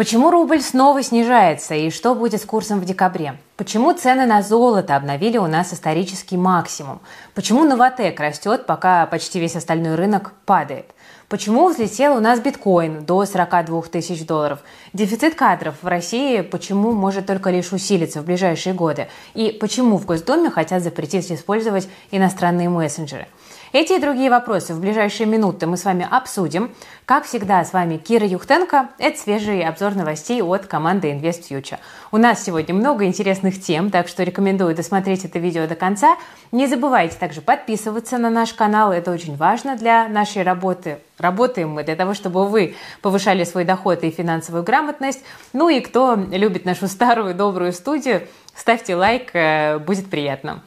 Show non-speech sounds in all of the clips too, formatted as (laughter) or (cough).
Почему рубль снова снижается и что будет с курсом в декабре? Почему цены на золото обновили у нас исторический максимум? Почему Новотек растет, пока почти весь остальной рынок падает? Почему взлетел у нас биткоин до 42 тысяч долларов? Дефицит кадров в России почему может только лишь усилиться в ближайшие годы? И почему в Госдуме хотят запретить использовать иностранные мессенджеры? Эти и другие вопросы в ближайшие минуты мы с вами обсудим. Как всегда, с вами Кира Юхтенко. Это свежий обзор новостей от команды Invest Future. У нас сегодня много интересных тем, так что рекомендую досмотреть это видео до конца. Не забывайте также подписываться на наш канал, это очень важно для нашей работы. Работаем мы для того, чтобы вы повышали свой доход и финансовую грамотность. Ну и кто любит нашу старую добрую студию, ставьте лайк, э, будет приятно.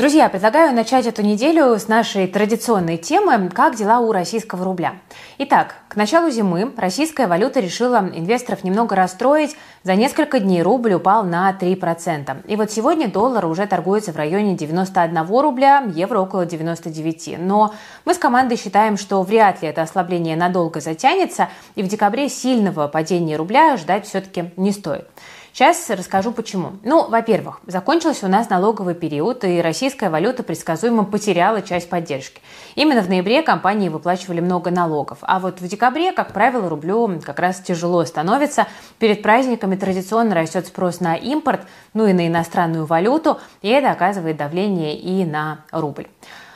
Друзья, предлагаю начать эту неделю с нашей традиционной темы «Как дела у российского рубля?». Итак, к началу зимы российская валюта решила инвесторов немного расстроить. За несколько дней рубль упал на 3%. И вот сегодня доллар уже торгуется в районе 91 рубля, евро около 99. Но мы с командой считаем, что вряд ли это ослабление надолго затянется, и в декабре сильного падения рубля ждать все-таки не стоит. Сейчас расскажу почему. Ну, во-первых, закончился у нас налоговый период, и российская валюта предсказуемо потеряла часть поддержки. Именно в ноябре компании выплачивали много налогов. А вот в декабре, как правило, рублю как раз тяжело становится. Перед праздниками традиционно растет спрос на импорт, ну и на иностранную валюту, и это оказывает давление и на рубль.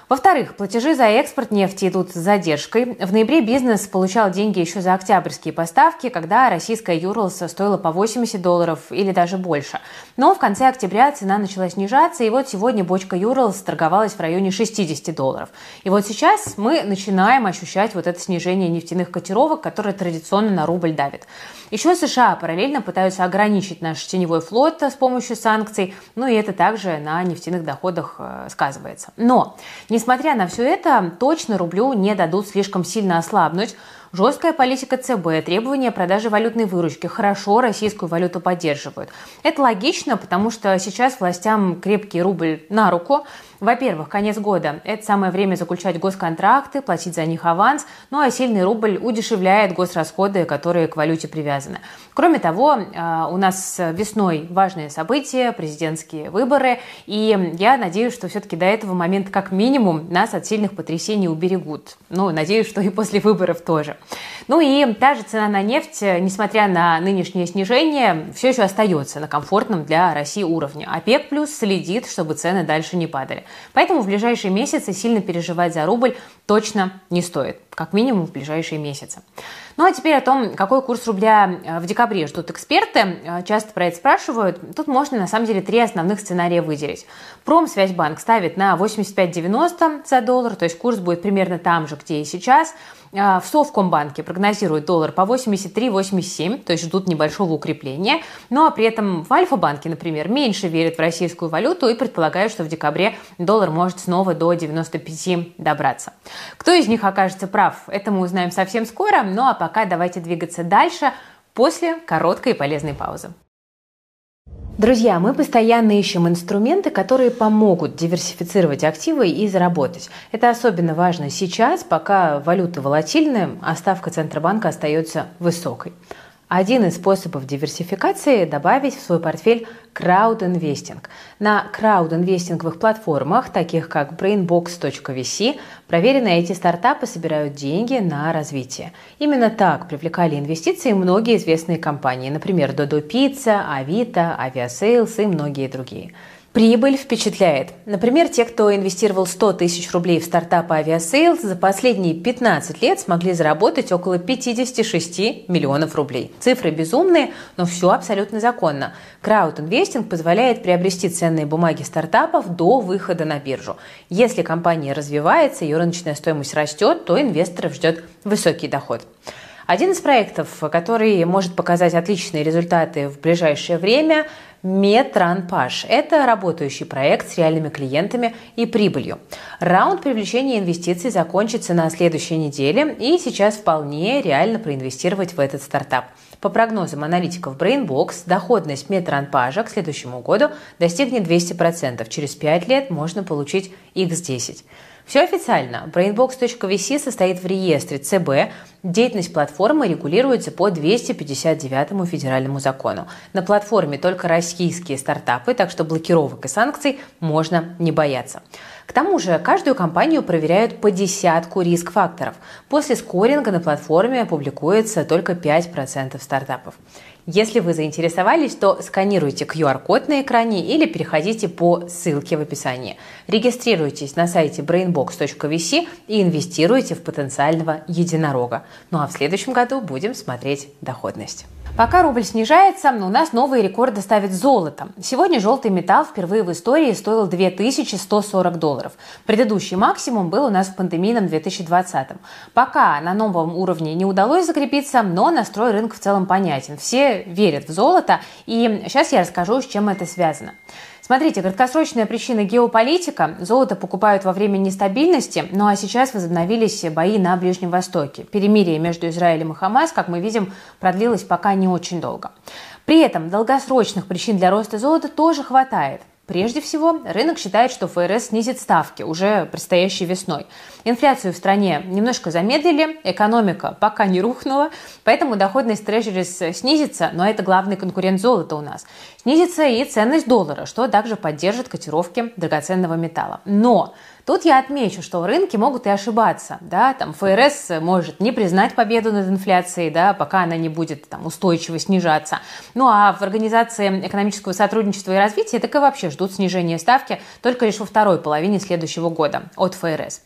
Во-вторых, платежи за экспорт нефти идут с задержкой. В ноябре бизнес получал деньги еще за октябрьские поставки, когда российская Юрлс стоила по 80 долларов или даже больше. Но в конце октября цена начала снижаться, и вот сегодня бочка Юрлс торговалась в районе 60 долларов. И вот сейчас мы начинаем ощущать вот это снижение нефтяных котировок, которое традиционно на рубль давит. Еще США параллельно пытаются ограничить наш теневой флот с помощью санкций, ну и это также на нефтяных доходах э, сказывается. Но Несмотря на все это, точно рублю не дадут слишком сильно ослабнуть. Жесткая политика ЦБ, требования продажи валютной выручки хорошо российскую валюту поддерживают. Это логично, потому что сейчас властям крепкий рубль на руку. Во-первых, конец года – это самое время заключать госконтракты, платить за них аванс, ну а сильный рубль удешевляет госрасходы, которые к валюте привязаны. Кроме того, э, у нас весной важные события, президентские выборы, и я надеюсь, что все-таки до этого момента как минимум нас от сильных потрясений уберегут. Ну, надеюсь, что и после выборов тоже. Ну и та же цена на нефть, несмотря на нынешнее снижение, все еще остается на комфортном для России уровне. ОПЕК плюс следит, чтобы цены дальше не падали. Поэтому в ближайшие месяцы сильно переживать за рубль точно не стоит, как минимум в ближайшие месяцы. Ну а теперь о том, какой курс рубля э, в декабре ждут эксперты. Э, часто про это спрашивают. Тут можно на самом деле три основных сценария выделить. Промсвязьбанк ставит на 85,90 за доллар, то есть курс будет примерно там же, где и сейчас. А, в Совкомбанке прогнозируют доллар по 83-87, то есть ждут небольшого укрепления. Ну а при этом в Альфа-банке, например, меньше верят в российскую валюту и предполагают, что в декабре доллар может снова до 95 добраться. Кто из них окажется прав, это мы узнаем совсем скоро. Ну а пока давайте двигаться дальше после короткой и полезной паузы. Друзья, мы постоянно ищем инструменты, которые помогут диверсифицировать активы и заработать. Это особенно важно сейчас, пока валюта волатильная, а ставка Центробанка остается высокой. Один из способов диверсификации – добавить в свой портфель краудинвестинг. На краудинвестинговых платформах, таких как brainbox.vc, проверенные эти стартапы собирают деньги на развитие. Именно так привлекали инвестиции многие известные компании, например, Dodo Pizza, Avito, Aviasales и многие другие – Прибыль впечатляет. Например, те, кто инвестировал 100 тысяч рублей в стартап Aviasales, за последние 15 лет смогли заработать около 56 миллионов рублей. Цифры безумные, но все абсолютно законно. Краудинвестинг позволяет приобрести ценные бумаги стартапов до выхода на биржу. Если компания развивается, ее рыночная стоимость растет, то инвесторов ждет высокий доход. Один из проектов, который может показать отличные результаты в ближайшее время – Метранпаш – это работающий проект с реальными клиентами и прибылью. Раунд привлечения инвестиций закончится на следующей неделе, и сейчас вполне реально проинвестировать в этот стартап. По прогнозам аналитиков Brainbox, доходность Метранпажа к следующему году достигнет 200%. Через 5 лет можно получить X10. Все официально. Brainbox.vc состоит в реестре ЦБ. Деятельность платформы регулируется по 259 федеральному закону. На платформе только российские стартапы, так что блокировок и санкций можно не бояться. К тому же каждую компанию проверяют по десятку риск-факторов. После скоринга на платформе публикуется только 5% стартапов. Если вы заинтересовались, то сканируйте QR-код на экране или переходите по ссылке в описании. Регистрируйтесь на сайте brainbox.vc и инвестируйте в потенциального единорога. Ну а в следующем году будем смотреть доходность. Пока рубль снижается, у нас новые рекорды ставит золото. Сегодня желтый металл впервые в истории стоил 2140 долларов. Предыдущий максимум был у нас в пандемийном 2020. Пока на новом уровне не удалось закрепиться, но настрой рынка в целом понятен. Все верят в золото, и сейчас я расскажу, с чем это связано. Смотрите, краткосрочная причина геополитика. Золото покупают во время нестабильности, ну а сейчас возобновились бои на Ближнем Востоке. Перемирие между Израилем и Хамас, как мы видим, продлилось пока не очень долго. При этом долгосрочных причин для роста золота тоже хватает. Прежде всего, рынок считает, что ФРС снизит ставки уже предстоящей весной. Инфляцию в стране немножко замедлили, экономика пока не рухнула, поэтому доходность трежерис снизится, но это главный конкурент золота у нас. Снизится и ценность доллара, что также поддержит котировки драгоценного металла. Но Тут я отмечу, что рынки могут и ошибаться. Да? Там ФРС может не признать победу над инфляцией, да, пока она не будет там, устойчиво снижаться. Ну а в Организации экономического сотрудничества и развития так и вообще ждут снижения ставки только лишь во второй половине следующего года от ФРС.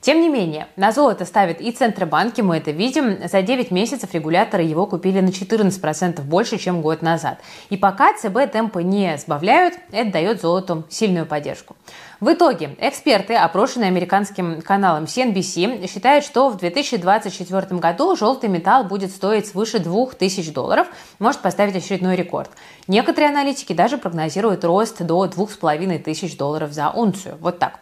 Тем не менее, на золото ставят и Центробанки, мы это видим. За 9 месяцев регуляторы его купили на 14% больше, чем год назад. И пока ЦБ темпы не сбавляют, это дает золоту сильную поддержку. В итоге эксперты, опрошенные американским каналом CNBC, считают, что в 2024 году желтый металл будет стоить свыше 2000 долларов, может поставить очередной рекорд. Некоторые аналитики даже прогнозируют рост до 2500 долларов за унцию. Вот так.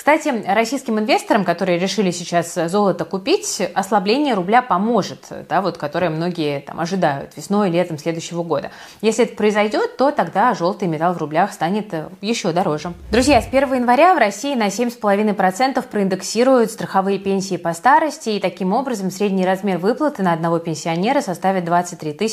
Кстати, российским инвесторам, которые решили сейчас золото купить, ослабление рубля поможет, да, вот, которое многие там, ожидают весной и летом следующего года. Если это произойдет, то тогда желтый металл в рублях станет э, еще дороже. Друзья, с 1 января в России на 7,5% проиндексируют страховые пенсии по старости, и таким образом средний размер выплаты на одного пенсионера составит 23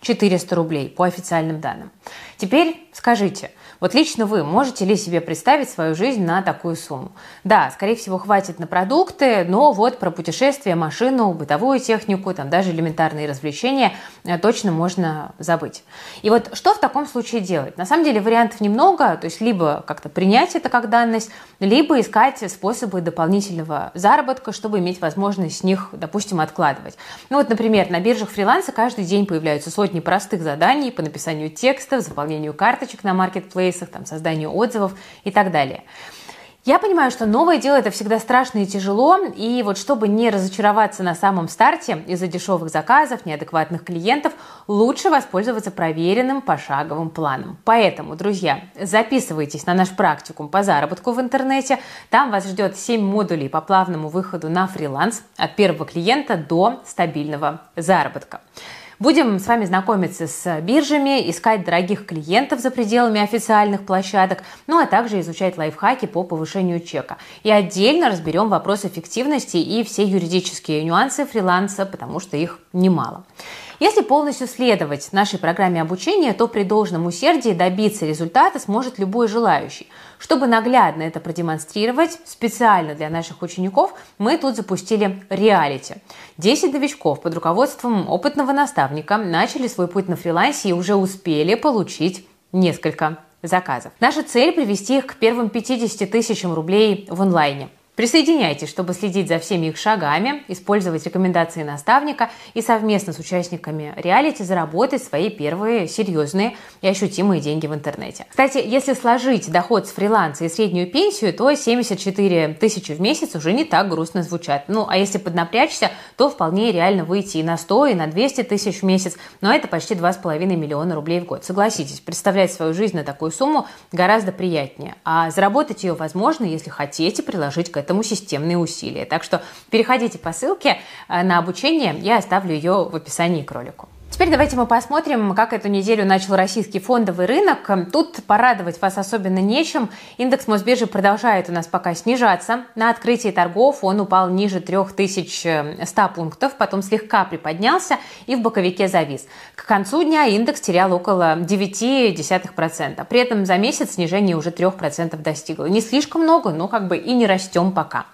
400 рублей по официальным данным. Теперь скажите – вот лично вы можете ли себе представить свою жизнь на такую сумму? Да, скорее всего, хватит на продукты, но вот про путешествия, машину, бытовую технику, там даже элементарные развлечения э, точно можно забыть. И вот что в таком случае делать? На самом деле вариантов немного, то есть либо как-то принять это как данность, либо искать способы дополнительного заработка, чтобы иметь возможность с них, допустим, откладывать. Ну вот, например, на биржах фриланса каждый день появляются сотни простых заданий по написанию текстов, заполнению карточек на маркетплейсах, там, созданию отзывов и так далее. Я понимаю, что новое дело это всегда страшно и тяжело, и вот чтобы не разочароваться на самом старте из-за дешевых заказов, неадекватных клиентов, лучше воспользоваться проверенным пошаговым планом. Поэтому, друзья, записывайтесь на наш практикум по заработку в интернете. Там вас ждет 7 модулей по плавному выходу на фриланс от первого клиента до стабильного заработка. Будем с вами знакомиться с биржами, искать дорогих клиентов за пределами официальных площадок, ну а также изучать лайфхаки по повышению чека. И отдельно разберем вопрос эффективности и все юридические нюансы фриланса, потому что их немало. Если полностью следовать нашей программе обучения, то при должном усердии добиться результата сможет любой желающий. Чтобы наглядно это продемонстрировать, специально для наших учеников мы тут запустили реалити. 10 новичков под руководством опытного наставника начали свой путь на фрилансе и уже успели получить несколько заказов. Наша цель – привести их к первым 50 тысячам рублей в онлайне. Присоединяйтесь, чтобы следить за всеми их шагами, использовать рекомендации наставника и совместно с участниками реалити заработать свои первые серьезные и ощутимые деньги в интернете. Кстати, если сложить доход с фриланса и среднюю пенсию, то 74 тысячи в месяц уже не так грустно звучат. Ну, а если поднапрячься, то вполне реально выйти и на 100, и на 200 тысяч в месяц, но это почти 2,5 миллиона рублей в год. Согласитесь, представлять свою жизнь на такую сумму гораздо приятнее. А заработать ее возможно, если хотите приложить к системные усилия. Так что переходите по ссылке э, на обучение, я оставлю ее в описании к ролику. Теперь давайте мы посмотрим, как эту неделю начал российский фондовый рынок. Тут порадовать вас особенно нечем. Индекс Мосбиржи продолжает у нас пока снижаться. На открытии торгов он упал ниже 3100 пунктов, потом слегка приподнялся и в боковике завис. К концу дня индекс терял около 0,9%. При этом за месяц снижение уже 3% достигло. Не слишком много, но как бы и не растем пока.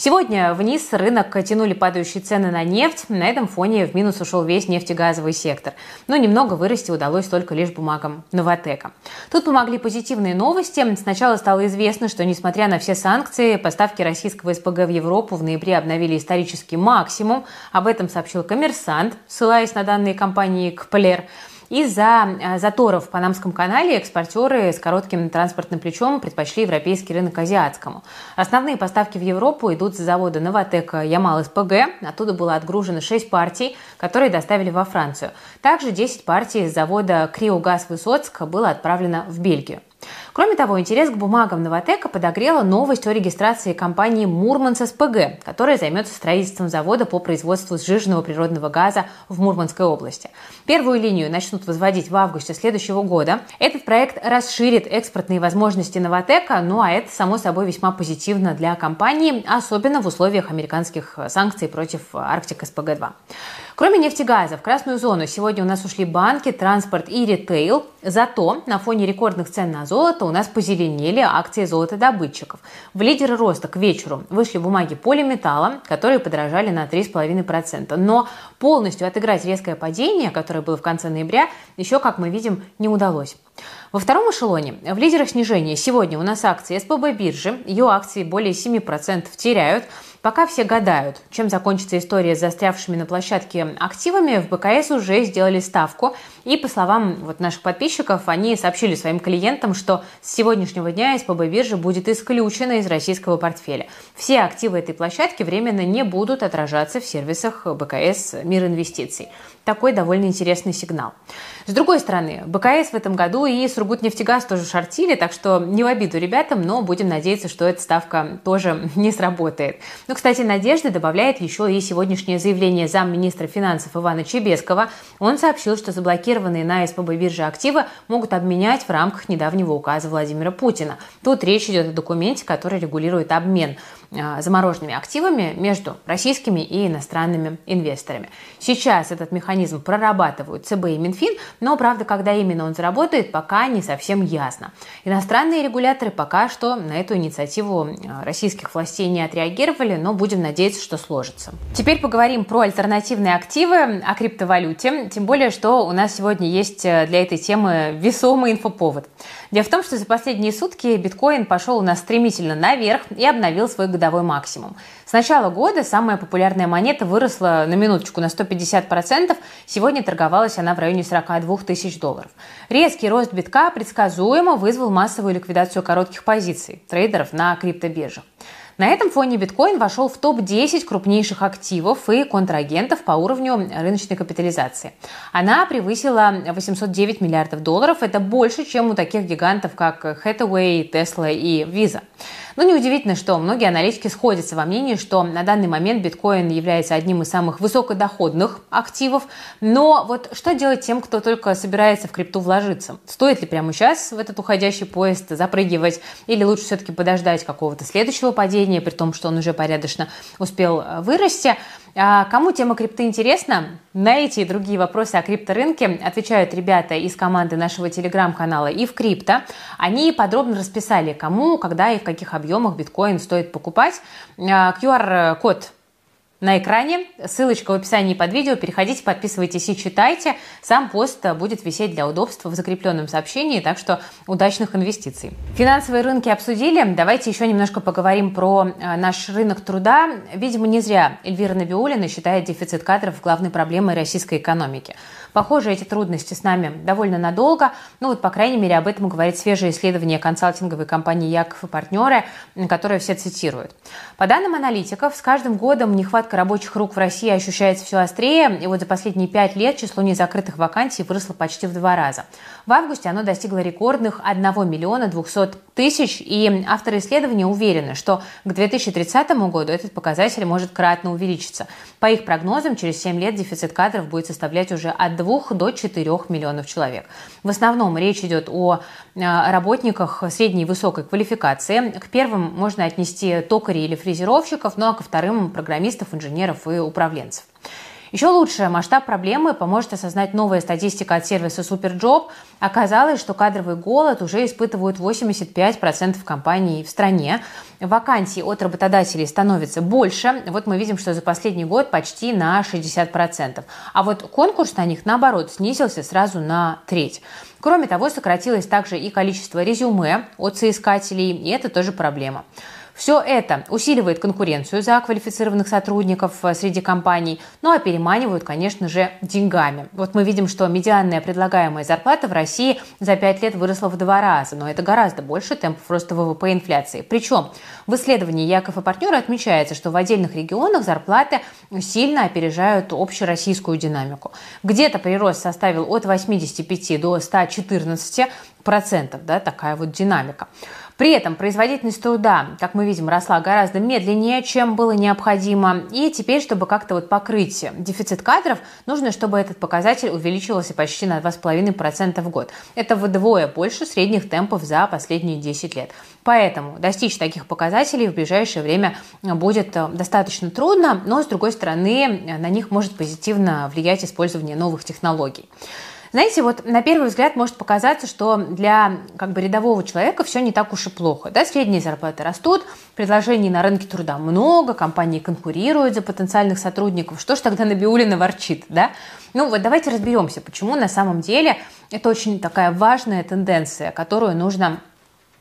Сегодня вниз рынок тянули падающие цены на нефть. На этом фоне в минус ушел весь нефтегазовый сектор. Но немного вырасти удалось только лишь бумагам Новотека. Тут помогли позитивные новости. Сначала стало известно, что несмотря на все санкции, поставки российского СПГ в Европу в ноябре обновили исторический максимум. Об этом сообщил коммерсант, ссылаясь на данные компании Кплер. Из-за э, заторов в Панамском канале экспортеры с коротким транспортным плечом предпочли европейский рынок азиатскому. Основные поставки в Европу идут с завода «Новотек» Ямал СПГ. Оттуда было отгружено 6 партий, которые доставили во Францию. Также 10 партий с завода «Криогаз Высоцк» было отправлено в Бельгию. Кроме того, интерес к бумагам Новотека подогрела новость о регистрации компании «Мурманс СПГ», которая займется строительством завода по производству сжиженного природного газа в Мурманской области. Первую линию начнут возводить в августе следующего года. Этот проект расширит экспортные возможности Новотека, ну а это, само собой, весьма позитивно для компании, особенно в условиях американских санкций против Арктик СПГ-2. Кроме нефтегаза, в красную зону сегодня у нас ушли банки, транспорт и ритейл. Зато на фоне рекордных цен на золото у нас позеленели акции золотодобытчиков. В лидеры роста к вечеру вышли бумаги полиметалла, которые подорожали на 3,5%. Но полностью отыграть резкое падение, которое было в конце ноября, еще, как мы видим, не удалось. Во втором эшелоне в лидерах снижения сегодня у нас акции СПБ биржи. Ее акции более 7% теряют. Пока все гадают, чем закончится история с застрявшими на площадке активами, в БКС уже сделали ставку. И по словам вот наших подписчиков, они сообщили своим клиентам, что с сегодняшнего дня СПБ биржа будет исключена из российского портфеля. Все активы этой площадки временно не будут отражаться в сервисах БКС Мир инвестиций. Такой довольно интересный сигнал. С другой стороны, БКС в этом году и Сургутнефтегаз тоже шортили, так что не в обиду ребятам, но будем надеяться, что эта ставка тоже (laughs) не сработает. Ну, кстати, надежды добавляет еще и сегодняшнее заявление замминистра финансов Ивана Чебескова. Он сообщил, что заблокированные на СПБ бирже активы могут обменять в рамках недавнего указа Владимира Путина. Тут речь идет о документе, который регулирует обмен замороженными активами между российскими и иностранными инвесторами. Сейчас этот механизм прорабатывают ЦБ и Минфин, но, правда, когда именно он заработает, пока не совсем ясно. Иностранные регуляторы пока что на эту инициативу а, российских властей не отреагировали, но будем надеяться, что сложится. Теперь поговорим про альтернативные активы, о криптовалюте, тем более, что у нас сегодня есть э, для этой темы весомый инфоповод. Дело в том, что за последние сутки биткоин пошел у нас стремительно наверх и обновил свой годовой максимум. С начала года самая популярная монета выросла на минуточку на 150%. Сегодня торговалась она в районе 42 тысяч долларов. Резкий рост битка предсказуемо вызвал массовую ликвидацию коротких позиций трейдеров на криптобиржах. На этом фоне биткоин вошел в топ-10 крупнейших активов и контрагентов по уровню рыночной капитализации. Она превысила 809 миллиардов долларов. Это больше, чем у таких гигантов, как Hathaway, Tesla и Visa. Но неудивительно, что многие аналитики сходятся во мнении, что на данный момент биткоин является одним из самых высокодоходных активов. Но вот что делать тем, кто только собирается в крипту вложиться? Стоит ли прямо сейчас в этот уходящий поезд запрыгивать или лучше все-таки подождать какого-то следующего падения, при том, что он уже порядочно успел э, вырасти? А кому тема крипты интересна? На эти и другие вопросы о крипторынке отвечают ребята из команды нашего телеграм-канала и в крипто. Они подробно расписали, кому, когда и в каких объемах биткоин стоит покупать. QR-код а, на экране. Ссылочка в описании под видео. Переходите, подписывайтесь и читайте. Сам пост будет висеть для удобства в закрепленном сообщении, так что удачных инвестиций. Финансовые рынки обсудили. Давайте еще немножко поговорим про э, наш рынок труда. Видимо, не зря Эльвира Набиулина считает дефицит кадров главной проблемой российской экономики. Похоже, эти трудности с нами довольно надолго. Ну вот, по крайней мере, об этом говорит свежее исследование консалтинговой компании «Яков и партнеры», которое все цитируют. По данным аналитиков, с каждым годом нехватка нехватка рабочих рук в России ощущается все острее, и вот за последние пять лет число незакрытых вакансий выросло почти в два раза. В августе оно достигло рекордных 1 миллиона 200 тысяч, и авторы исследования уверены, что к 2030 году этот показатель может кратно увеличиться. По их прогнозам, через 7 лет дефицит кадров будет составлять уже от 2 до 4 миллионов человек. В основном речь идет о э, работниках средней и высокой квалификации. К первым можно отнести токарей или фрезеровщиков, ну а ко вторым – программистов, инженеров и управленцев. Еще лучше масштаб проблемы поможет осознать новая статистика от сервиса Superjob. Оказалось, что кадровый голод уже испытывают 85% компаний в стране. Вакансий от работодателей становится больше. Вот мы видим, что за последний год почти на 60%. А вот конкурс на них, наоборот, снизился сразу на треть. Кроме того, сократилось также и количество резюме от соискателей, и это тоже проблема. Все это усиливает конкуренцию за квалифицированных сотрудников э, среди компаний, ну а переманивают, конечно же, деньгами. Вот мы видим, что медианная предлагаемая зарплата в России за 5 лет выросла в два раза, но это гораздо больше темпов роста ВВП инфляции. Причем в исследовании Яков и партнеры отмечается, что в отдельных регионах зарплаты сильно опережают общероссийскую динамику. Где-то прирост составил от 85 до 114 процентов, да, такая вот динамика. При этом производительность труда, как мы видим, росла гораздо медленнее, чем было необходимо. И теперь, чтобы как-то вот покрыть дефицит кадров, нужно, чтобы этот показатель увеличивался почти на 2,5% в год. Это вдвое больше средних темпов за последние 10 лет. Поэтому достичь таких показателей в ближайшее время будет э, достаточно трудно, но, с другой стороны, на них может позитивно влиять использование новых технологий. Знаете, вот на первый взгляд может показаться, что для как бы рядового человека все не так уж и плохо. Да? Средние зарплаты растут, предложений на рынке труда много, компании конкурируют за потенциальных сотрудников. Что ж тогда Набиулина ворчит? Да? Ну вот давайте разберемся, почему на самом деле это очень такая важная тенденция, которую нужно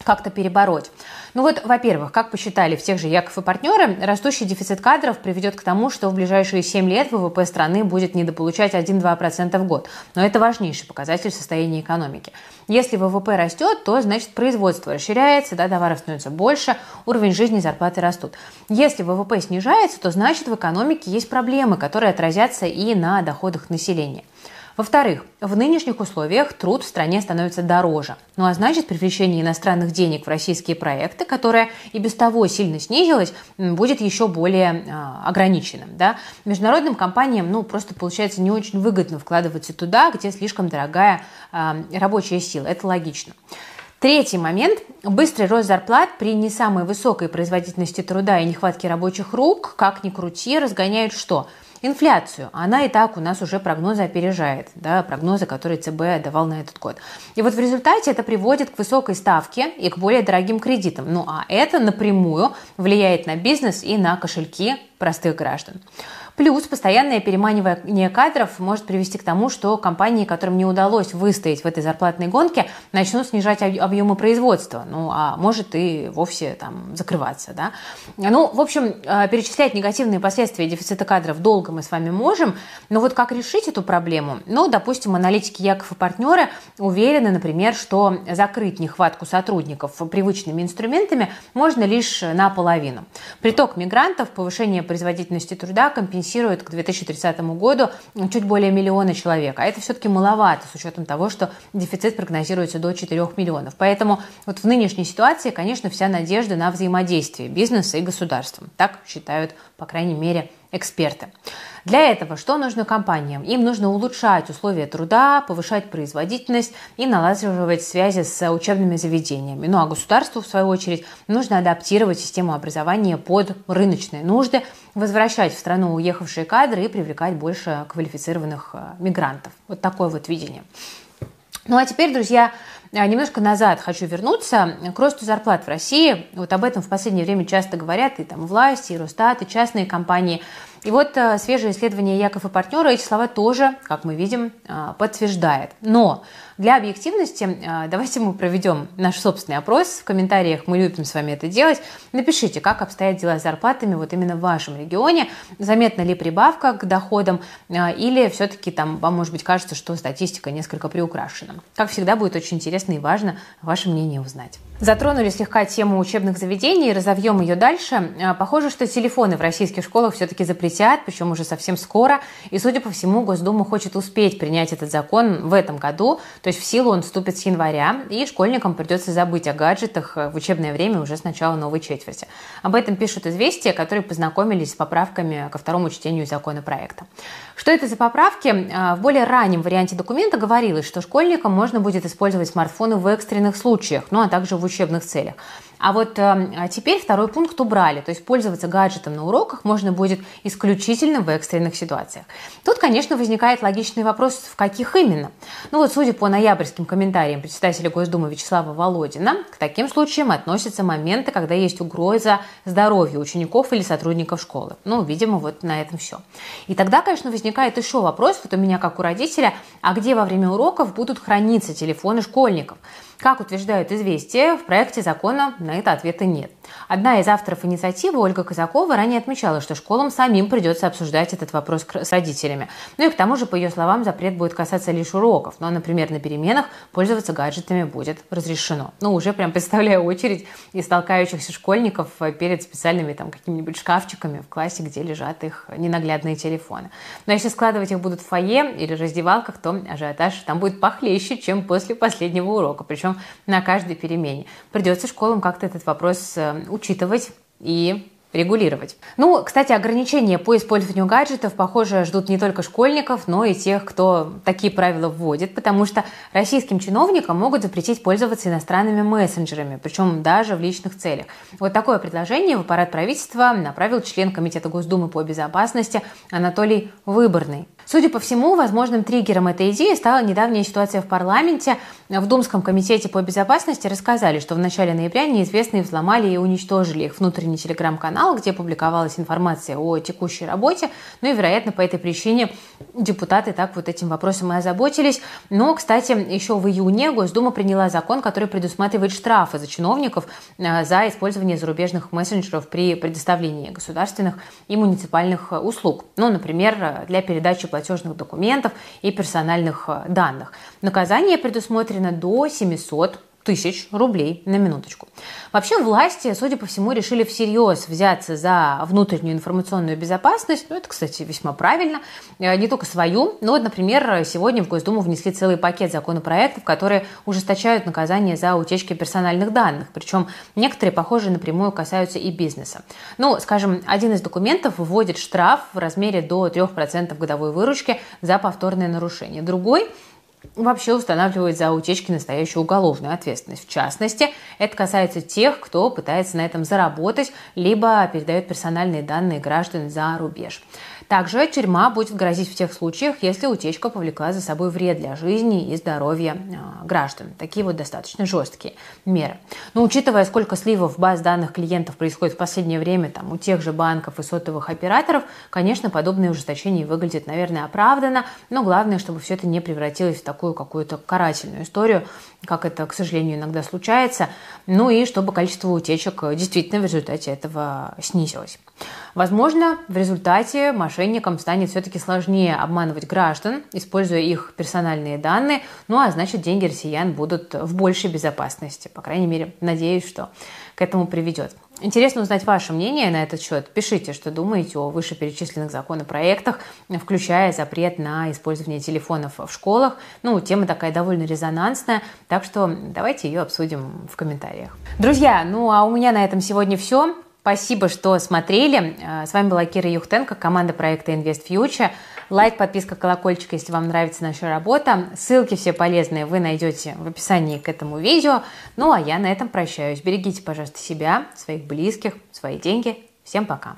как-то перебороть. Ну вот, во-первых, как посчитали в тех же Яков и партнеры, растущий дефицит кадров приведет к тому, что в ближайшие 7 лет ВВП страны будет недополучать 1-2% в год. Но это важнейший показатель состояния экономики. Если ВВП растет, то значит производство расширяется, да, товаров становится больше, уровень жизни и зарплаты растут. Если ВВП снижается, то значит в экономике есть проблемы, которые отразятся и на доходах населения. Во-вторых, в нынешних условиях труд в стране становится дороже. Ну а значит, привлечение иностранных денег в российские проекты, которое и без того сильно снизилось, будет еще более э, ограниченным. Да? Международным компаниям ну, просто получается не очень выгодно вкладываться туда, где слишком дорогая э, рабочая сила. Это логично. Третий момент. Быстрый рост зарплат при не самой высокой производительности труда и нехватке рабочих рук, как ни крути, разгоняют что? Инфляцию. Она и так у нас уже прогнозы опережает, да, прогнозы, которые ЦБ давал на этот год. И вот в результате это приводит к высокой ставке и к более дорогим кредитам. Ну а это напрямую влияет на бизнес и на кошельки простых граждан. Плюс постоянное переманивание кадров может привести к тому, что компании, которым не удалось выстоять в этой зарплатной гонке, начнут снижать объемы производства, ну а может и вовсе там закрываться. Да? Ну, в общем, э, перечислять негативные последствия дефицита кадров долго мы с вами можем, но вот как решить эту проблему? Ну, допустим, аналитики Яков и партнеры уверены, например, что закрыть нехватку сотрудников привычными инструментами можно лишь наполовину. Приток мигрантов, повышение производительности труда компенсирует компенсирует к 2030 году чуть более миллиона человек. А это все-таки маловато с учетом того, что дефицит прогнозируется до 4 миллионов. Поэтому вот в нынешней ситуации, конечно, вся надежда на взаимодействие бизнеса и государства. Так считают, по крайней мере, эксперты. Для этого что нужно компаниям? Им нужно улучшать условия труда, повышать производительность и налаживать связи с учебными заведениями. Ну а государству, в свою очередь, нужно адаптировать систему образования под рыночные нужды, возвращать в страну уехавшие кадры и привлекать больше квалифицированных э, мигрантов. Вот такое вот видение. Ну а теперь, друзья, немножко назад хочу вернуться к росту зарплат в России. Вот об этом в последнее время часто говорят и там власти, и Росстат, и частные компании. И вот э, свежее исследование Яков и партнера эти слова тоже, как мы видим, э, подтверждает. Но для объективности э, давайте мы проведем наш собственный опрос. В комментариях мы любим с вами это делать. Напишите, как обстоят дела с зарплатами вот именно в вашем регионе. Заметна ли прибавка к доходам или все-таки там вам, может быть, кажется, что статистика несколько приукрашена. Как всегда, будет очень интересно и важно ваше мнение узнать. Затронули слегка тему учебных заведений, разовьем ее дальше. А, похоже, что телефоны в российских школах все-таки запретят, причем уже совсем скоро. И, судя по всему, Госдума хочет успеть принять этот закон в этом году. То есть в силу он вступит с января, и школьникам придется забыть о гаджетах в учебное время уже с начала новой четверти. Об этом пишут «Известия», которые познакомились с поправками ко второму чтению законопроекта. Что это за поправки? А, в более раннем варианте документа говорилось, что школьникам можно будет использовать смартфоны в экстренных случаях, ну а также в учебных целях. А вот э, теперь второй пункт убрали, то есть пользоваться гаджетом на уроках можно будет исключительно в экстренных ситуациях. Тут, конечно, возникает логичный вопрос, в каких именно. Ну вот, судя по ноябрьским комментариям председателя Госдумы Вячеслава Володина, к таким случаям относятся моменты, когда есть угроза здоровью учеников или сотрудников школы. Ну, видимо, вот на этом все. И тогда, конечно, возникает еще вопрос, вот у меня как у родителя, а где во время уроков будут храниться телефоны школьников? Как утверждают «Известия», в проекте закона на это ответа нет. Одна из авторов инициативы, Ольга Казакова, ранее отмечала, что школам самим придется обсуждать этот вопрос с родителями. Ну и к тому же, по ее словам, запрет будет касаться лишь уроков. Но, например, на переменах пользоваться гаджетами будет разрешено. Ну, уже прям представляю очередь из толкающихся школьников перед специальными там какими-нибудь шкафчиками в классе, где лежат их ненаглядные телефоны. Но если складывать их будут в фойе или раздевалках, то ажиотаж там будет похлеще, чем после последнего урока. Причем причем на каждой перемене. Придется школам как-то этот вопрос э, учитывать и регулировать. Ну, кстати, ограничения по использованию гаджетов, похоже, ждут не только школьников, но и тех, кто такие правила вводит, потому что российским чиновникам могут запретить пользоваться иностранными мессенджерами, причем даже в личных целях. Вот такое предложение в аппарат правительства направил член Комитета Госдумы по безопасности Анатолий Выборный. Судя по всему, возможным триггером этой идеи стала недавняя ситуация в парламенте. В Думском комитете по безопасности рассказали, что в начале ноября неизвестные взломали и уничтожили их внутренний телеграм-канал, где публиковалась информация о текущей работе. Ну и, вероятно, по этой причине депутаты так вот этим вопросом и озаботились. Но, кстати, еще в июне Госдума приняла закон, который предусматривает штрафы за чиновников э, за использование зарубежных мессенджеров при предоставлении государственных и муниципальных услуг. Ну, например, для передачи платежных документов и персональных э, данных. Наказание предусмотрено до 700 тысяч рублей на минуточку. Вообще власти, судя по всему, решили всерьез взяться за внутреннюю информационную безопасность. Ну, это, кстати, весьма правильно. Э, не только свою, но вот, например, сегодня в Госдуму внесли целый пакет законопроектов, которые ужесточают наказание за утечки персональных данных. Причем некоторые, похоже, напрямую касаются и бизнеса. Ну, скажем, один из документов вводит штраф в размере до 3% годовой выручки за повторное нарушение. Другой вообще устанавливает за утечки настоящую уголовную ответственность. В частности, это касается тех, кто пытается на этом заработать, либо передает персональные данные граждан за рубеж. Также тюрьма будет грозить в тех случаях, если утечка повлекла за собой вред для жизни и здоровья а, граждан. Такие вот достаточно жесткие меры. Но учитывая, сколько сливов баз данных клиентов происходит в последнее время там, у тех же банков и сотовых операторов, конечно, подобное ужесточение выглядит, наверное, оправданно, но главное, чтобы все это не превратилось в такую какую-то карательную историю, как это, к сожалению, иногда случается, ну и чтобы количество утечек действительно в результате этого снизилось. Возможно, в результате мошенникам станет все-таки сложнее обманывать граждан, используя их персональные данные, ну а значит деньги россиян будут в большей безопасности. По крайней мере, надеюсь, что к этому приведет. Интересно узнать ваше мнение на этот счет. Пишите, что думаете о вышеперечисленных законопроектах, включая запрет на использование телефонов в школах. Ну, тема такая довольно резонансная, так что давайте ее обсудим в комментариях. Друзья, ну а у меня на этом сегодня все. Спасибо, что смотрели. Э, с вами была Кира Юхтенко, команда проекта Invest Future. Лайк, подписка, колокольчик, если вам нравится наша работа. Ссылки все полезные вы найдете в описании к этому видео. Ну а я на этом прощаюсь. Берегите, пожалуйста, себя, своих близких, свои деньги. Всем пока.